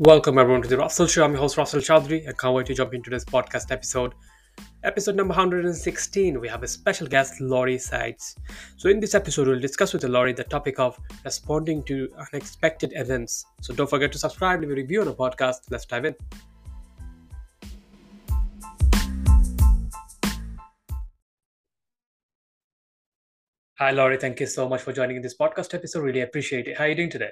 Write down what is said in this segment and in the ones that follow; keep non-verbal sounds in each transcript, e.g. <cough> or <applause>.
Welcome everyone to the Russell Show. I'm your host Russell Chaudhry. I can't wait to jump into this podcast episode. Episode number 116, we have a special guest, Lori Saitz. So in this episode, we'll discuss with Lori the topic of responding to unexpected events. So don't forget to subscribe, leave a review on the podcast. Let's dive in. Hi, Lori. Thank you so much for joining in this podcast episode. Really appreciate it. How are you doing today?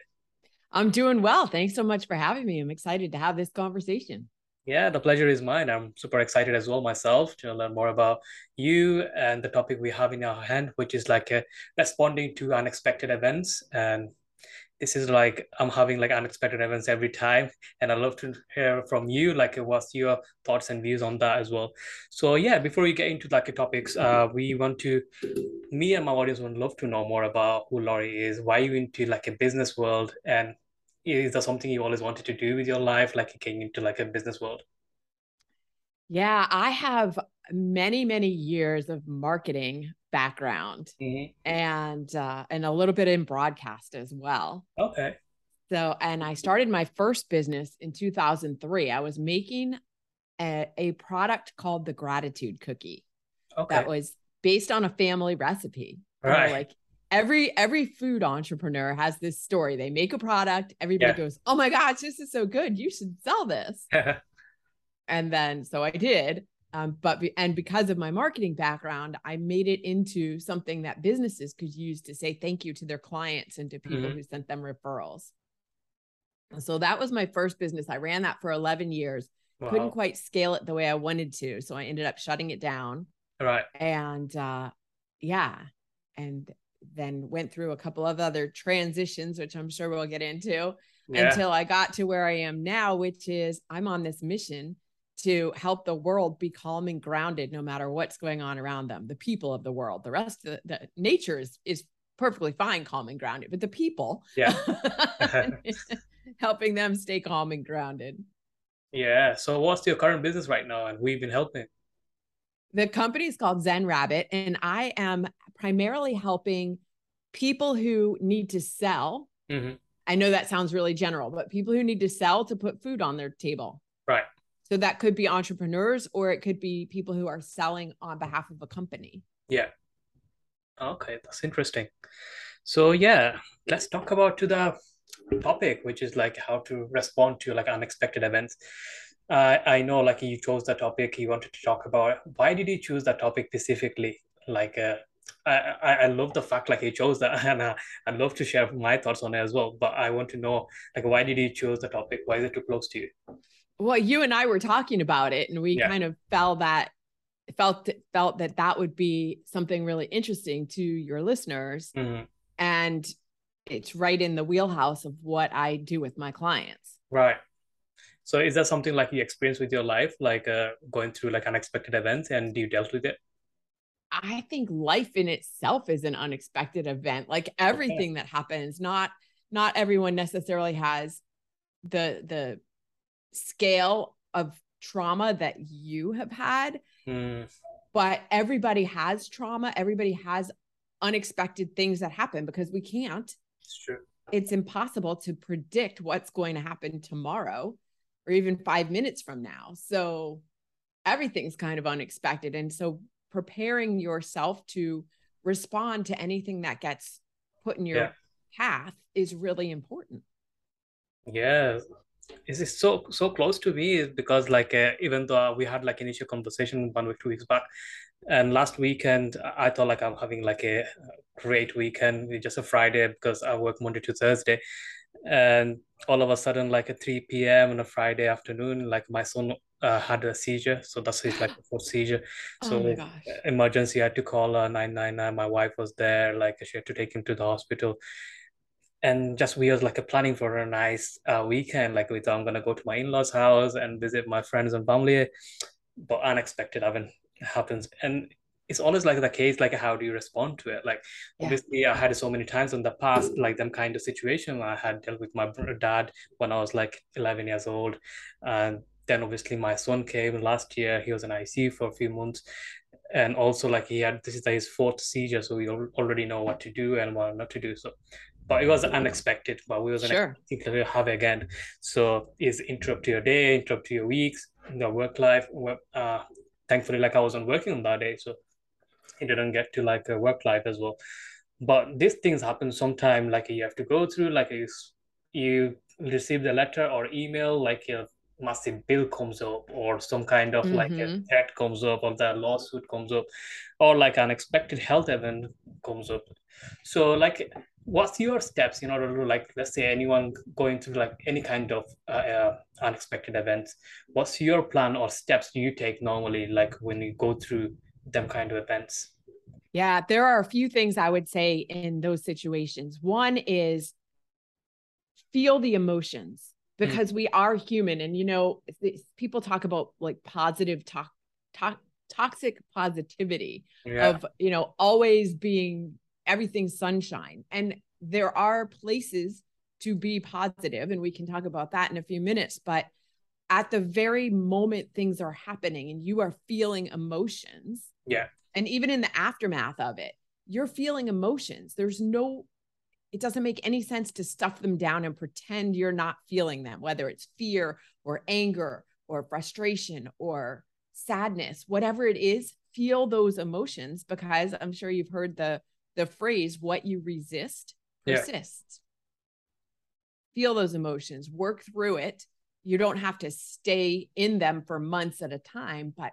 I'm doing well. Thanks so much for having me. I'm excited to have this conversation. Yeah, the pleasure is mine. I'm super excited as well myself to learn more about you and the topic we have in our hand, which is like a, responding to unexpected events. And this is like I'm having like unexpected events every time, and I'd love to hear from you, like what's your thoughts and views on that as well. So yeah, before we get into like the topics, uh, we want to, me and my audience would love to know more about who Lori is, why you into like a business world, and is that something you always wanted to do with your life, like getting into like a business world? Yeah, I have many, many years of marketing background mm-hmm. and uh, and a little bit in broadcast as well. Okay. So, and I started my first business in 2003. I was making a, a product called the gratitude cookie. Okay. That was based on a family recipe. Right. Like every every food entrepreneur has this story. They make a product, everybody yeah. goes, "Oh my gosh, this is so good! You should sell this." <laughs> and then so I did. Um, but be, and because of my marketing background, I made it into something that businesses could use to say thank you to their clients and to people mm-hmm. who sent them referrals. So that was my first business. I ran that for 11 years. Wow. Couldn't quite scale it the way I wanted to, so I ended up shutting it down. Right. And uh, yeah, and then went through a couple of other transitions, which I'm sure we'll get into yeah. until I got to where I am now, which is I'm on this mission to help the world be calm and grounded no matter what's going on around them, the people of the world. The rest of the, the nature is, is perfectly fine, calm and grounded, but the people, yeah, <laughs> helping them stay calm and grounded. Yeah. So, what's your current business right now, and we've been helping? The company is called Zen Rabbit, and I am primarily helping people who need to sell. Mm-hmm. I know that sounds really general, but people who need to sell to put food on their table. Right. So that could be entrepreneurs or it could be people who are selling on behalf of a company. Yeah. Okay, that's interesting. So yeah, let's talk about to the topic, which is like how to respond to like unexpected events. Uh, I know like you chose the topic you wanted to talk about. Why did you choose that topic specifically? Like uh, I, I love the fact like he chose that <laughs> and uh, I'd love to share my thoughts on it as well. But I want to know like why did he choose the topic? Why is it too close to you? Well, you and I were talking about it and we yeah. kind of felt that felt felt that that would be something really interesting to your listeners. Mm-hmm. And it's right in the wheelhouse of what I do with my clients. Right. So is that something like you experience with your life, like uh, going through like unexpected events and you dealt with it? I think life in itself is an unexpected event. Like everything okay. that happens, not not everyone necessarily has the the scale of trauma that you have had. Mm. But everybody has trauma. Everybody has unexpected things that happen because we can't. It's true. It's impossible to predict what's going to happen tomorrow or even 5 minutes from now. So everything's kind of unexpected and so preparing yourself to respond to anything that gets put in your yeah. path is really important yeah is so so close to me because like uh, even though we had like initial conversation one week two weeks back and last weekend i thought like i'm having like a great weekend just a friday because i work monday to thursday and all of a sudden like at 3 p.m on a friday afternoon like my son uh, had a seizure. So that's his like a fourth seizure. Oh so oh emergency I had to call uh, 999 my wife was there like she had to take him to the hospital. And just we was like a planning for a nice uh, weekend. Like we thought i'm gonna go to my in-laws house and visit my friends and family. But unexpected event happens. And it's always like the case like how do you respond to it like yeah. obviously i had so many times in the past like them kind of situation i had dealt with my dad when i was like 11 years old and then obviously my son came last year he was in icu for a few months and also like he had this is his fourth seizure so we already know what to do and what not to do so but it was unexpected. But we was sure. to have again. So is interrupt your day, interrupt your weeks, the work life. Uh, thankfully, like I wasn't working on that day, so it didn't get to like a work life as well. But these things happen sometime. Like you have to go through, like you you receive the letter or email, like a massive bill comes up, or some kind of mm-hmm. like a mm-hmm. threat comes up, or the lawsuit comes up, or like unexpected health event comes up. So like what's your steps in order to like let's say anyone going through like any kind of uh, uh, unexpected events what's your plan or steps do you take normally like when you go through them kind of events yeah there are a few things i would say in those situations one is feel the emotions mm. because mm. we are human and you know people talk about like positive talk, talk toxic positivity yeah. of you know always being everything sunshine. And there are places to be positive, and we can talk about that in a few minutes. But at the very moment things are happening and you are feeling emotions. Yeah. And even in the aftermath of it, you're feeling emotions. There's no, it doesn't make any sense to stuff them down and pretend you're not feeling them, whether it's fear or anger or frustration or sadness, whatever it is, feel those emotions because I'm sure you've heard the the phrase what you resist persists. Yeah. Feel those emotions, work through it. You don't have to stay in them for months at a time, but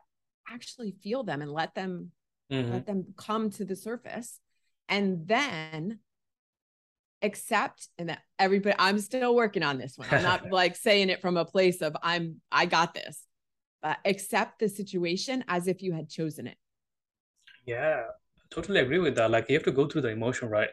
actually feel them and let them mm-hmm. let them come to the surface. And then accept and that everybody I'm still working on this one. I'm not <laughs> like saying it from a place of I'm I got this. But accept the situation as if you had chosen it. Yeah totally agree with that. Like you have to go through the emotion, right?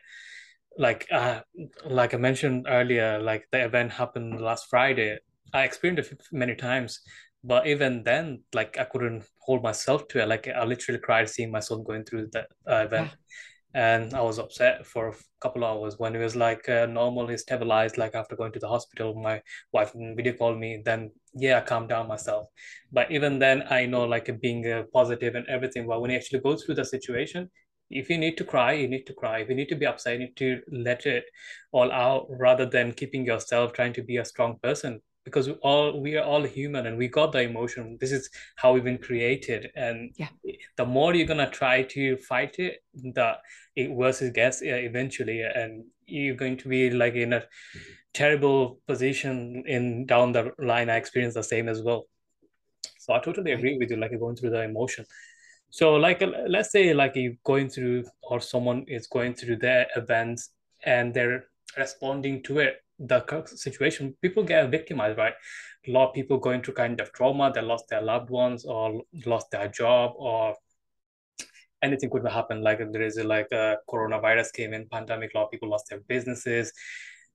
Like uh, like I mentioned earlier, like the event happened last Friday. I experienced it many times, but even then, like I couldn't hold myself to it. Like I literally cried seeing my son going through that uh, event. And I was upset for a couple of hours when it was like uh, normally stabilized. Like after going to the hospital, my wife video called me. Then yeah, I calmed down myself. But even then, I know like being uh, positive and everything. But when you actually go through the situation, if you need to cry, you need to cry. If you need to be upset, you need to let it all out rather than keeping yourself trying to be a strong person because we all we are all human and we got the emotion. This is how we've been created. And yeah. the more you're gonna try to fight it the it worse it gets eventually. And you're going to be like in a terrible position in down the line. I experienced the same as well. So i totally agree with you like going through the emotion. So like let's say like you going through or someone is going through their events and they're responding to it the situation, people get victimized, right? A lot of people going through kind of trauma, they lost their loved ones or lost their job or anything could happen. Like there is a, like a coronavirus came in, pandemic, a lot of people lost their businesses.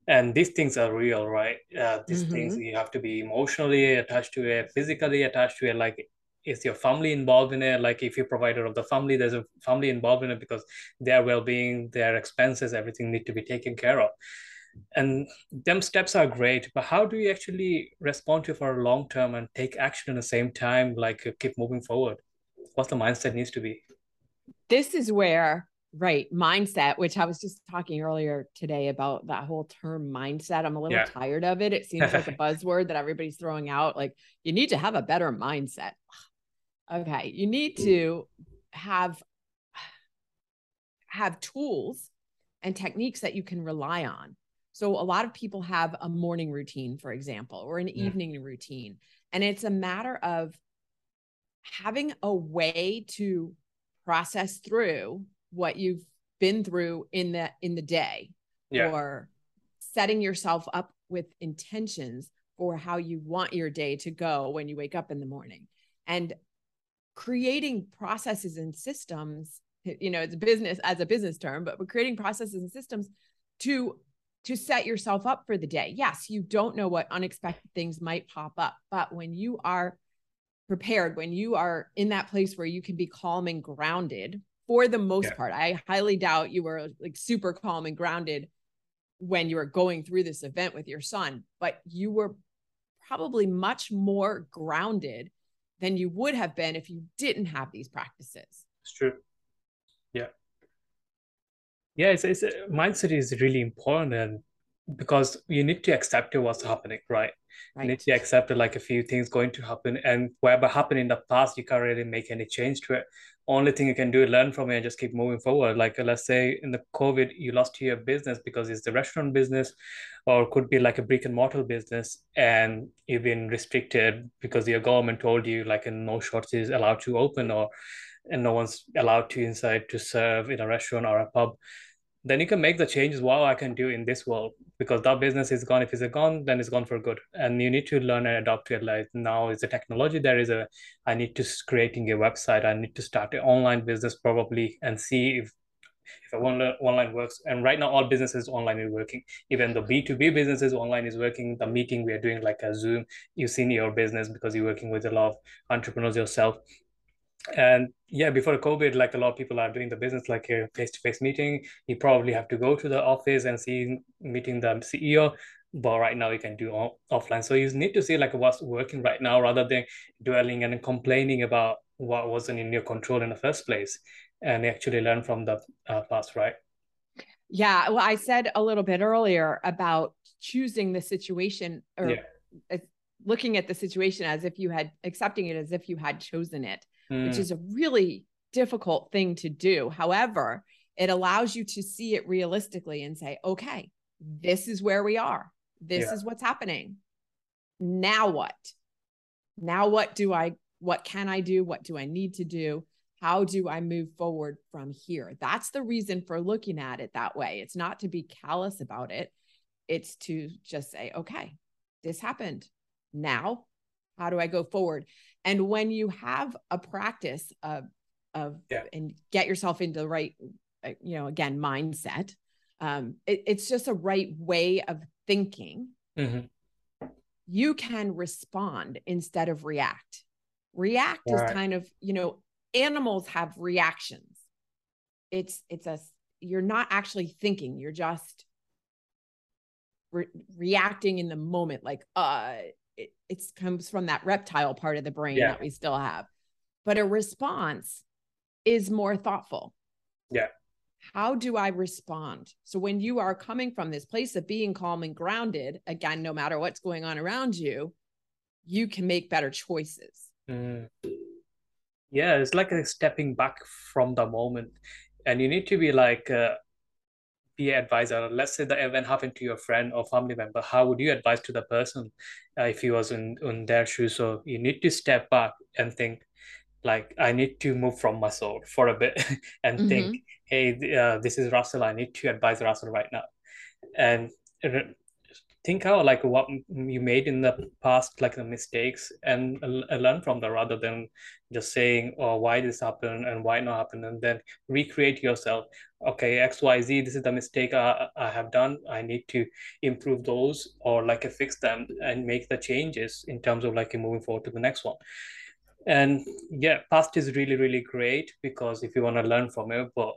And these things are real, right? Uh, these mm-hmm. things you have to be emotionally attached to it, physically attached to it. Like is your family involved in it like if you're provider of the family there's a family involved in it because their well-being their expenses everything need to be taken care of and them steps are great but how do you actually respond to for a long term and take action at the same time like uh, keep moving forward? What the mindset needs to be? This is where right mindset which i was just talking earlier today about that whole term mindset. I'm a little yeah. tired of it. It seems like a <laughs> buzzword that everybody's throwing out like you need to have a better mindset. <sighs> Okay you need to have <sighs> have tools and techniques that you can rely on so a lot of people have a morning routine, for example, or an yeah. evening routine. And it's a matter of having a way to process through what you've been through in the in the day yeah. or setting yourself up with intentions for how you want your day to go when you wake up in the morning and creating processes and systems you know it's a business as a business term but we're creating processes and systems to to set yourself up for the day. Yes, you don't know what unexpected things might pop up, but when you are prepared, when you are in that place where you can be calm and grounded, for the most yeah. part, I highly doubt you were like super calm and grounded when you were going through this event with your son, but you were probably much more grounded than you would have been if you didn't have these practices. It's true. Yeah. It's, it's mindset is really important and because you need to accept what's happening, right? right? You need to accept like a few things going to happen, and whatever happened in the past, you can't really make any change to it. Only thing you can do is learn from it and just keep moving forward. Like uh, let's say in the COVID, you lost your business because it's the restaurant business, or could be like a brick and mortar business, and you've been restricted because your government told you like no shops is allowed to open or and no one's allowed to inside to serve in a restaurant or a pub then you can make the changes what I can do in this world because that business is gone. If it's gone, then it's gone for good. And you need to learn and adapt to it. Like now is a technology. There is a I need to creating a website. I need to start an online business probably and see if if one online works. And right now all businesses online is working. Even the B2B businesses online is working. The meeting we are doing like a Zoom, you've seen your business because you're working with a lot of entrepreneurs yourself and yeah before covid like a lot of people are doing the business like a face-to-face meeting. You probably have to go to the office and see meeting the ceo but right now you can do all, offline. So you need to see like what's working right now rather than dwelling and complaining about what wasn't in your control in the first place and actually learn from the uh, past right? Yeah well i said a little bit earlier about choosing the situation or yeah. looking at the situation as if you had accepting it as if you had chosen it mm. which is a really difficult thing to do. However, it allows you to see it realistically and say, okay, this is where we are. This yeah. is what's happening. Now what? Now what do I what can I do? What do I need to do? How do I move forward from here? That's the reason for looking at it that way. It's not to be callous about it. It's to just say, okay, this happened. Now, how do I go forward? And when you have a practice of, of yeah. and get yourself into the right, uh, you know, again, mindset, um, it, it's just a right way of thinking. Mm-hmm. You can respond instead of react. React is kind of, you know, animals have reactions. It's, it's a, you're not actually thinking, you're just re- reacting in the moment, like, uh, it, it comes from that reptile part of the brain yeah. that we still have. But a response is more thoughtful. Yeah. How do I respond? So when you are coming from this place of being calm and grounded, again, no matter what's going on around you, you can make better choices. Mm. Yeah, it's like a stepping back from the moment. And you need to be like, uh, be an advisor. Let's say the event happened to your friend or family member how would you advise to the person uh, if he was in, in their shoes? So you need to step back and think like i need to move from my soul for a bit <laughs> and mm-hmm. think hey uh, this is russell. I need to advise russell right now. And think out like what you made in the past like the mistakes and learn from them rather than just saying oh why this happened and why not happen and then recreate yourself. Okay xyz this is the mistake I, I have done. I need to improve those or like fix them and make the changes in terms of like moving forward to the next one. And yeah past is really really great because if you want to learn from it but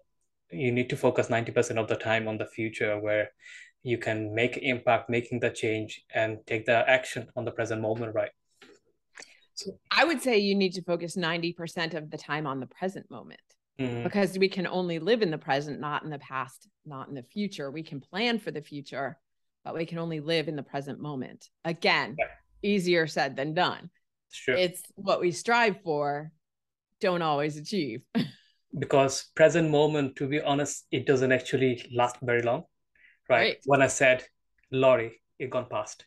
you need to focus 90% of the time on the future where you can make impact making the change and take the action on the present moment right so i would say you need to focus 90% of the time on the present moment mm-hmm. because we can only live in the present not in the past not in the future we can plan for the future but we can only live in the present moment again yeah. easier said than done sure. it's what we strive for don't always achieve <laughs> because present moment to be honest it doesn't actually last very long right? right. When I said lorry, it gone past.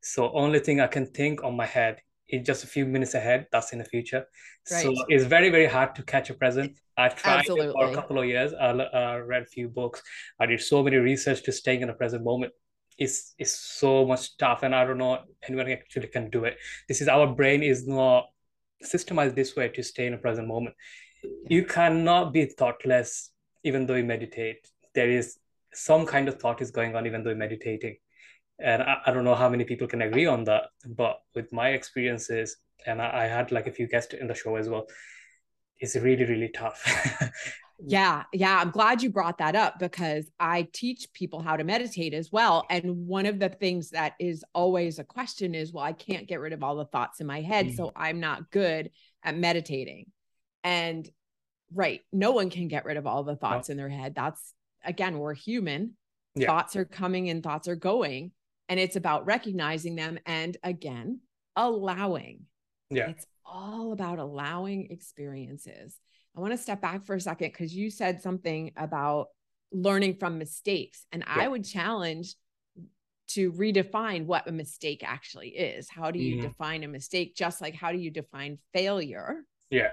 So only thing I can think on my head is just a few minutes ahead. That's in the future. Right. So it's very very hard to catch a present. I've tried for a couple of years. I uh, read a few books. I did so many research to staying in the present moment. It's it's so much tough, and I don't know anyone actually can do it. This is our brain is not systemized this way to stay in the present moment. You cannot be thoughtless even though you meditate. There is some kind of thought is going on even though meditating. And I, I, don't know how many people can agree on that but with my experiences and I, I had like a few guests in the show as well it's really really tough. <laughs> Yeah yeah i'm glad you brought that up because i teach people how to meditate as well. And one of the things that is always a question is well i can't get rid of all the thoughts in my head mm-hmm. so i'm not good at meditating. And right no one can get rid of all the thoughts no. in their head. That's again, we're human. Yeah. Thoughts are coming and thoughts are going. And it's about recognizing them and again, allowing. Yeah. It's all about allowing experiences. I want to step back for a second because you said something about learning from mistakes. And yeah. I would challenge to redefine what a mistake actually is. How do you mm. define a mistake? Just like how do you define failure? Yeah.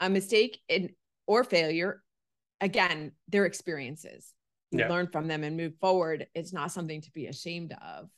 A mistake in, or failure, again, they're experiences. Yeah. learn from them and move forward. It's not something to be ashamed of.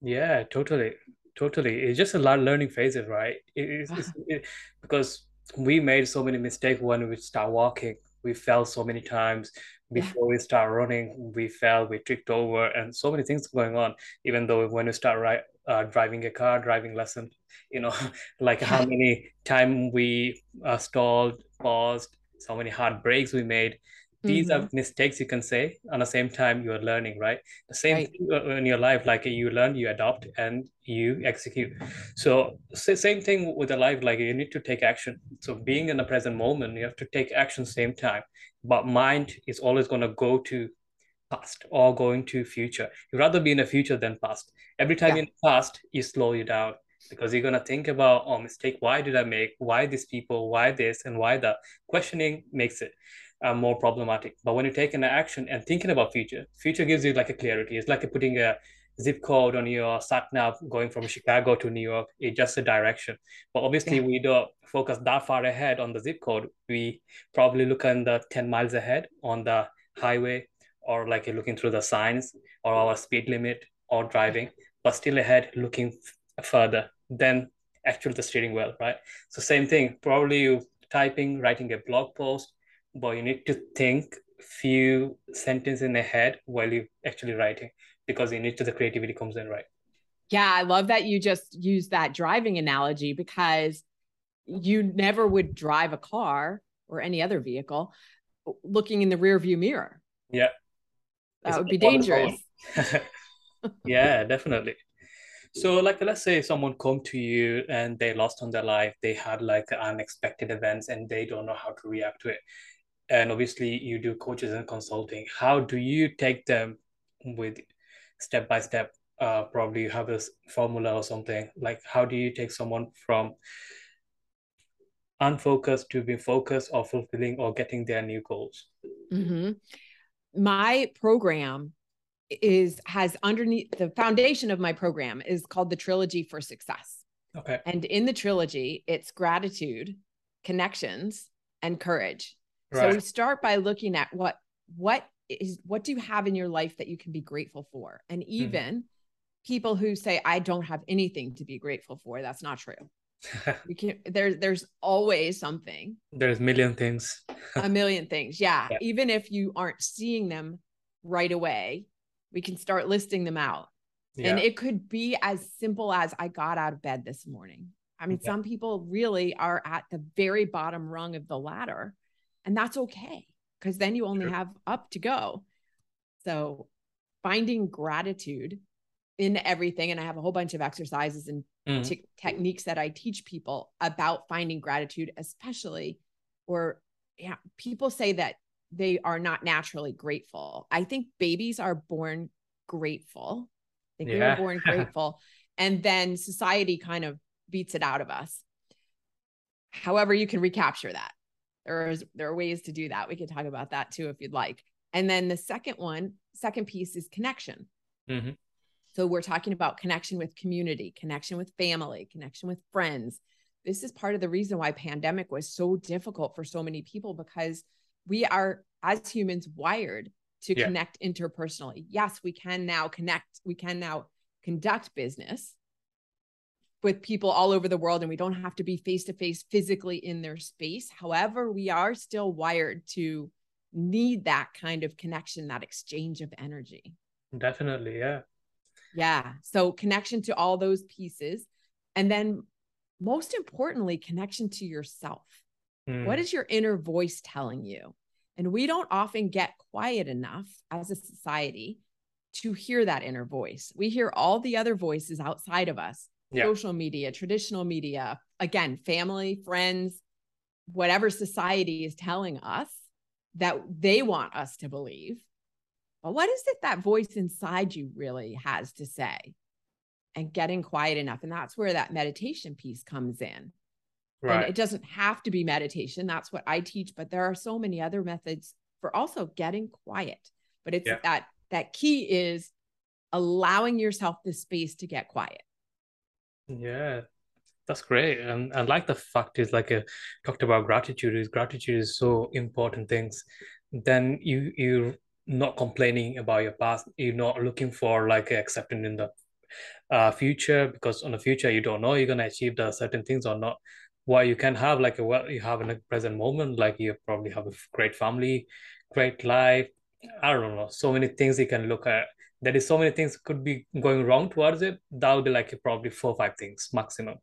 Yeah, totally. Totally. It's just a lot of learning phases, right? It is <sighs> it, because we made so many mistakes when we start walking. We fell so many times before yeah. we start running. We fell, we tripped over, and so many things going on. Even though when we start right, uh, driving a car, driving lesson, you know, <laughs> like how many time we uh, stalled, paused, so many hard breaks we made. These mm-hmm. are mistakes you can say on the same time you are learning right? The same right. thing in your life like you learn you adopt and you execute. So same thing with the life like you need to take action. So being in the present moment you have to take action same time. But mind is always going to go to past or going to future. You rather be in the future than past. Every time yeah. in the past you slow you down because you're going to think about oh mistake why did i make why these people why this and why that questioning makes it uh, more problematic. But when you take an action and thinking about future, future gives you like a clarity. It's like putting a zip code on your sat nav going from Chicago to New York. It's just a direction. But obviously, yeah. we don't focus that far ahead on the zip code. We probably look on the 10 miles ahead on the highway or like looking through the signs or our speed limit or driving, but still ahead looking f- further than actually the steering wheel, right? So same thing, probably you typing, writing a blog post, but you need to think few sentences in ahead while you actually writing because you need to the creativity comes in right? Yeah i love that you just use that driving analogy because you never would drive a car or any other vehicle looking in the rear view mirror. Yeah. That it's would be dangerous. <laughs> Yeah definitely so like let's say someone come to you and they lost on their life they had like unexpected events and they don't know how to react to it. And obviously you do coaches and consulting. How do you take them with step by step? Uh, probably you have a formula or something. Like how do you take someone from unfocused to be focused or fulfilling or getting their new goals? Mm-hmm. my program is has underneath the foundation of my program is called the trilogy for success okay and in the trilogy it's gratitude connections and courage Right. So we start by looking at what what is what do you have in your life that you can be grateful for? And mm-hmm. even mm-hmm. people who say I don't have anything to be grateful for, that's not true. <laughs> you can there's there's always something. There's a million things. a million things. Yeah. <laughs> yeah. Even if you aren't seeing them right away, we can start listing them out. Yeah. And it could be as simple as I got out of bed this morning. I mean, yeah. some people really are at the very bottom rung of the ladder and that's okay because then you only sure. have up to go. So finding gratitude in everything. And I have a whole bunch of exercises and mm-hmm. t- techniques that I teach people about finding gratitude, especially or yeah, people say that they are not naturally grateful. I think babies are born grateful. I think yeah. we were born <laughs> grateful. and then society kind of beats it out of us. However, you can recapture that. There's there are ways to do that. We could talk about that too if you'd like. And then the second one, second piece is connection. Mm-hmm. So we're talking about connection with community, connection with family, connection with friends. This is part of the reason why pandemic was so difficult for so many people because we are as humans wired to yeah. connect interpersonally. Yes, we can now connect, we can now conduct business with people all over the world and we don't have to be face to face physically in their space. However, we are still wired to need that kind of connection, that exchange of energy. Definitely. Yeah. Yeah. So, connection to all those pieces. And then, most importantly, connection to yourself. Mm. What is your inner voice telling you? And we don't often get quiet enough as a society to hear that inner voice. We hear all the other voices outside of us yeah. social media, traditional media, again, family, friends, whatever society is telling us. that they want us to believe. But what is it that voice inside you really has to say? And getting quiet enough. And that's where that meditation piece comes in. Right. And it doesn't have to be meditation. That's what I teach, but there are so many other methods for also getting quiet. But it's yeah. that that key is allowing yourself the space to get quiet. Yeah, that's great. And I like the fact is like a, uh, talked about gratitude is gratitude is so important things. Then you you're not complaining about your past. You're not looking for like acceptance in the uh, future because on the future you don't know you're gonna achieve the certain things or not. Why you can have like a well you have in a present moment like you probably have a great family, great life. I don't know. So many things you can look at. There is so many things could be going wrong towards it. That would be like probably four or five things maximum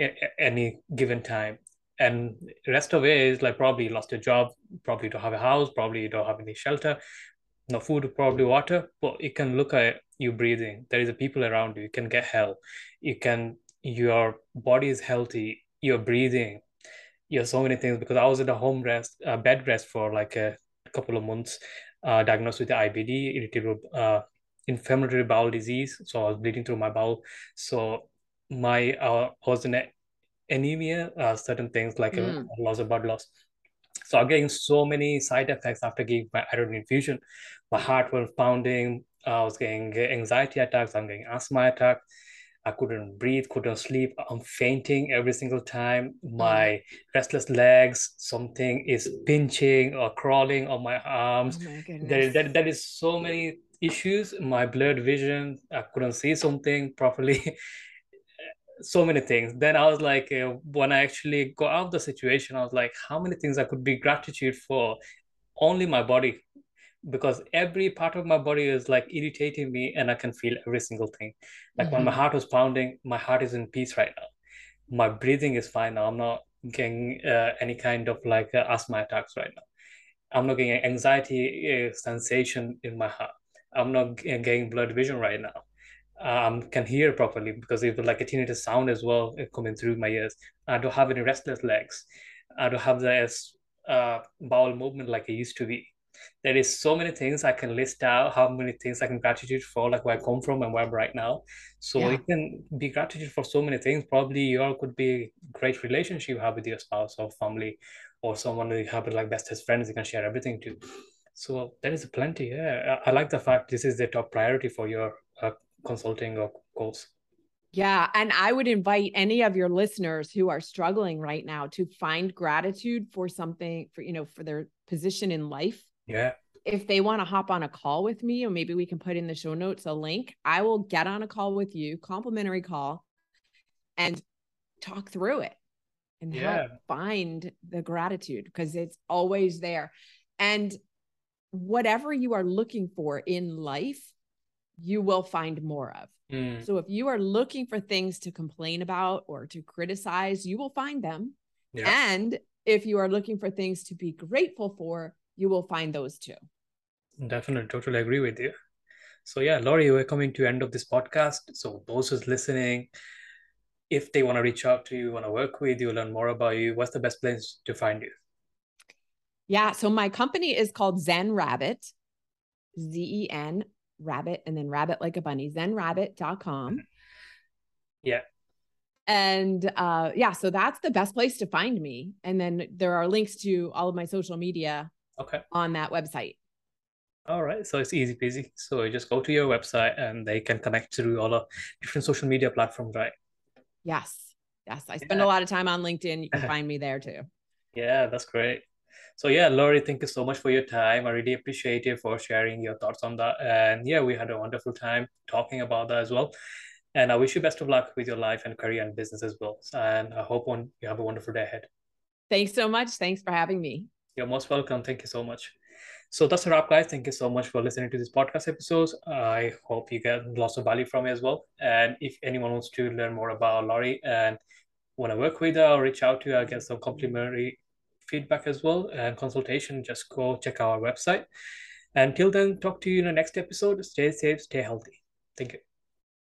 at any given time. And rest of it is like probably lost your job probably don't have a house probably you don't have any shelter no food probably water. But you can look at you breathing. There is a people around you. You can get help. You can your body is healthy you're breathing you have so many things because i was in a home rest uh, bed rest for like a couple of months uh, diagnosed with ibd irritable uh, inflammatory bowel disease. So I was bleeding through my bowel. So my uh, I was in anemia, uh, certain things like mm. a loss of blood loss. So I'm getting so many side effects after giving my iron infusion. My heart was pounding. I was getting anxiety attacks. I'm getting asthma attacks. I couldn't breathe, couldn't sleep. I'm fainting every single time. My mm. restless legs, something is pinching or crawling on my arms. Oh my there, is, there, there is so many issues my blurred vision i couldn't see something properly <laughs> so many things then i was like uh, when i actually got out of the situation i was like how many things i could be gratitude for only my body because every part of my body is like irritating me and i can feel every single thing like mm-hmm. when my mm-hmm. heart was pounding my heart is in peace right now my breathing is fine now i'm not getting uh, any kind of like uh, asthma attacks right now i'm not getting anxiety uh, sensation in my heart I'm not getting blood vision right now. Um, can hear properly because it was like a tinnitus sound as well uh, coming through my ears. I don't have any restless legs. I don't have the uh, bowel movement like I used to be. There is so many things I can list out. How many things I can gratitude for, like where I come from and where I'm right now. So yeah. you can be gratitude for so many things. Probably your could be great relationship you have with your spouse or family, or someone you have like bestest friends. You can share everything to. So there is plenty. Yeah, I like the fact this is the top priority for your uh, consulting or goals. Yeah, and I would invite any of your listeners who are struggling right now to find gratitude for something for you know for their position in life. Yeah. If they want to hop on a call with me, or maybe we can put in the show notes a link, I will get on a call with you, complimentary call, and talk through it and yeah. help find the gratitude because it's always there. And whatever you are looking for in life, you will find more of. Mm. So if you are looking for things to complain about or to criticize, you will find them. Yeah. And if you are looking for things to be grateful for, you will find those too. Definitely, totally agree with you. So yeah, Lori, we're coming to end of this podcast. So those who's listening, if they want to reach out to you, want to work with you, learn more about you, what's the best place to find you? Yeah. So my company is called Zen Rabbit, Z E N rabbit, and then rabbit like a bunny, zenrabbit.com. Yeah. And uh, yeah, so that's the best place to find me. And then there are links to all of my social media okay. on that website. All right. So it's easy peasy. So you just go to your website and they can connect through all the different social media platforms, right? Yes. Yes. I spend yeah. a lot of time on LinkedIn. You can <laughs> find me there too. Yeah, that's great. So yeah, Lori, thank you so much for your time. I really appreciate you for sharing your thoughts on that. And yeah, we had a wonderful time talking about that as well. And I wish you best of luck with your life and career and business as well. And I hope you have a wonderful day ahead. Thanks so much. Thanks for having me. You're most welcome. Thank you so much. So that's a wrap, guys. Thank you so much for listening to this podcast episodes. I hope you get lots of value from it as well. And if anyone wants to learn more about Lori and want to work with her or reach out to her, get some complimentary feedback as well and consultation, just go check our website. Until then, talk to you in the next episode. Stay safe, stay healthy. Thank you.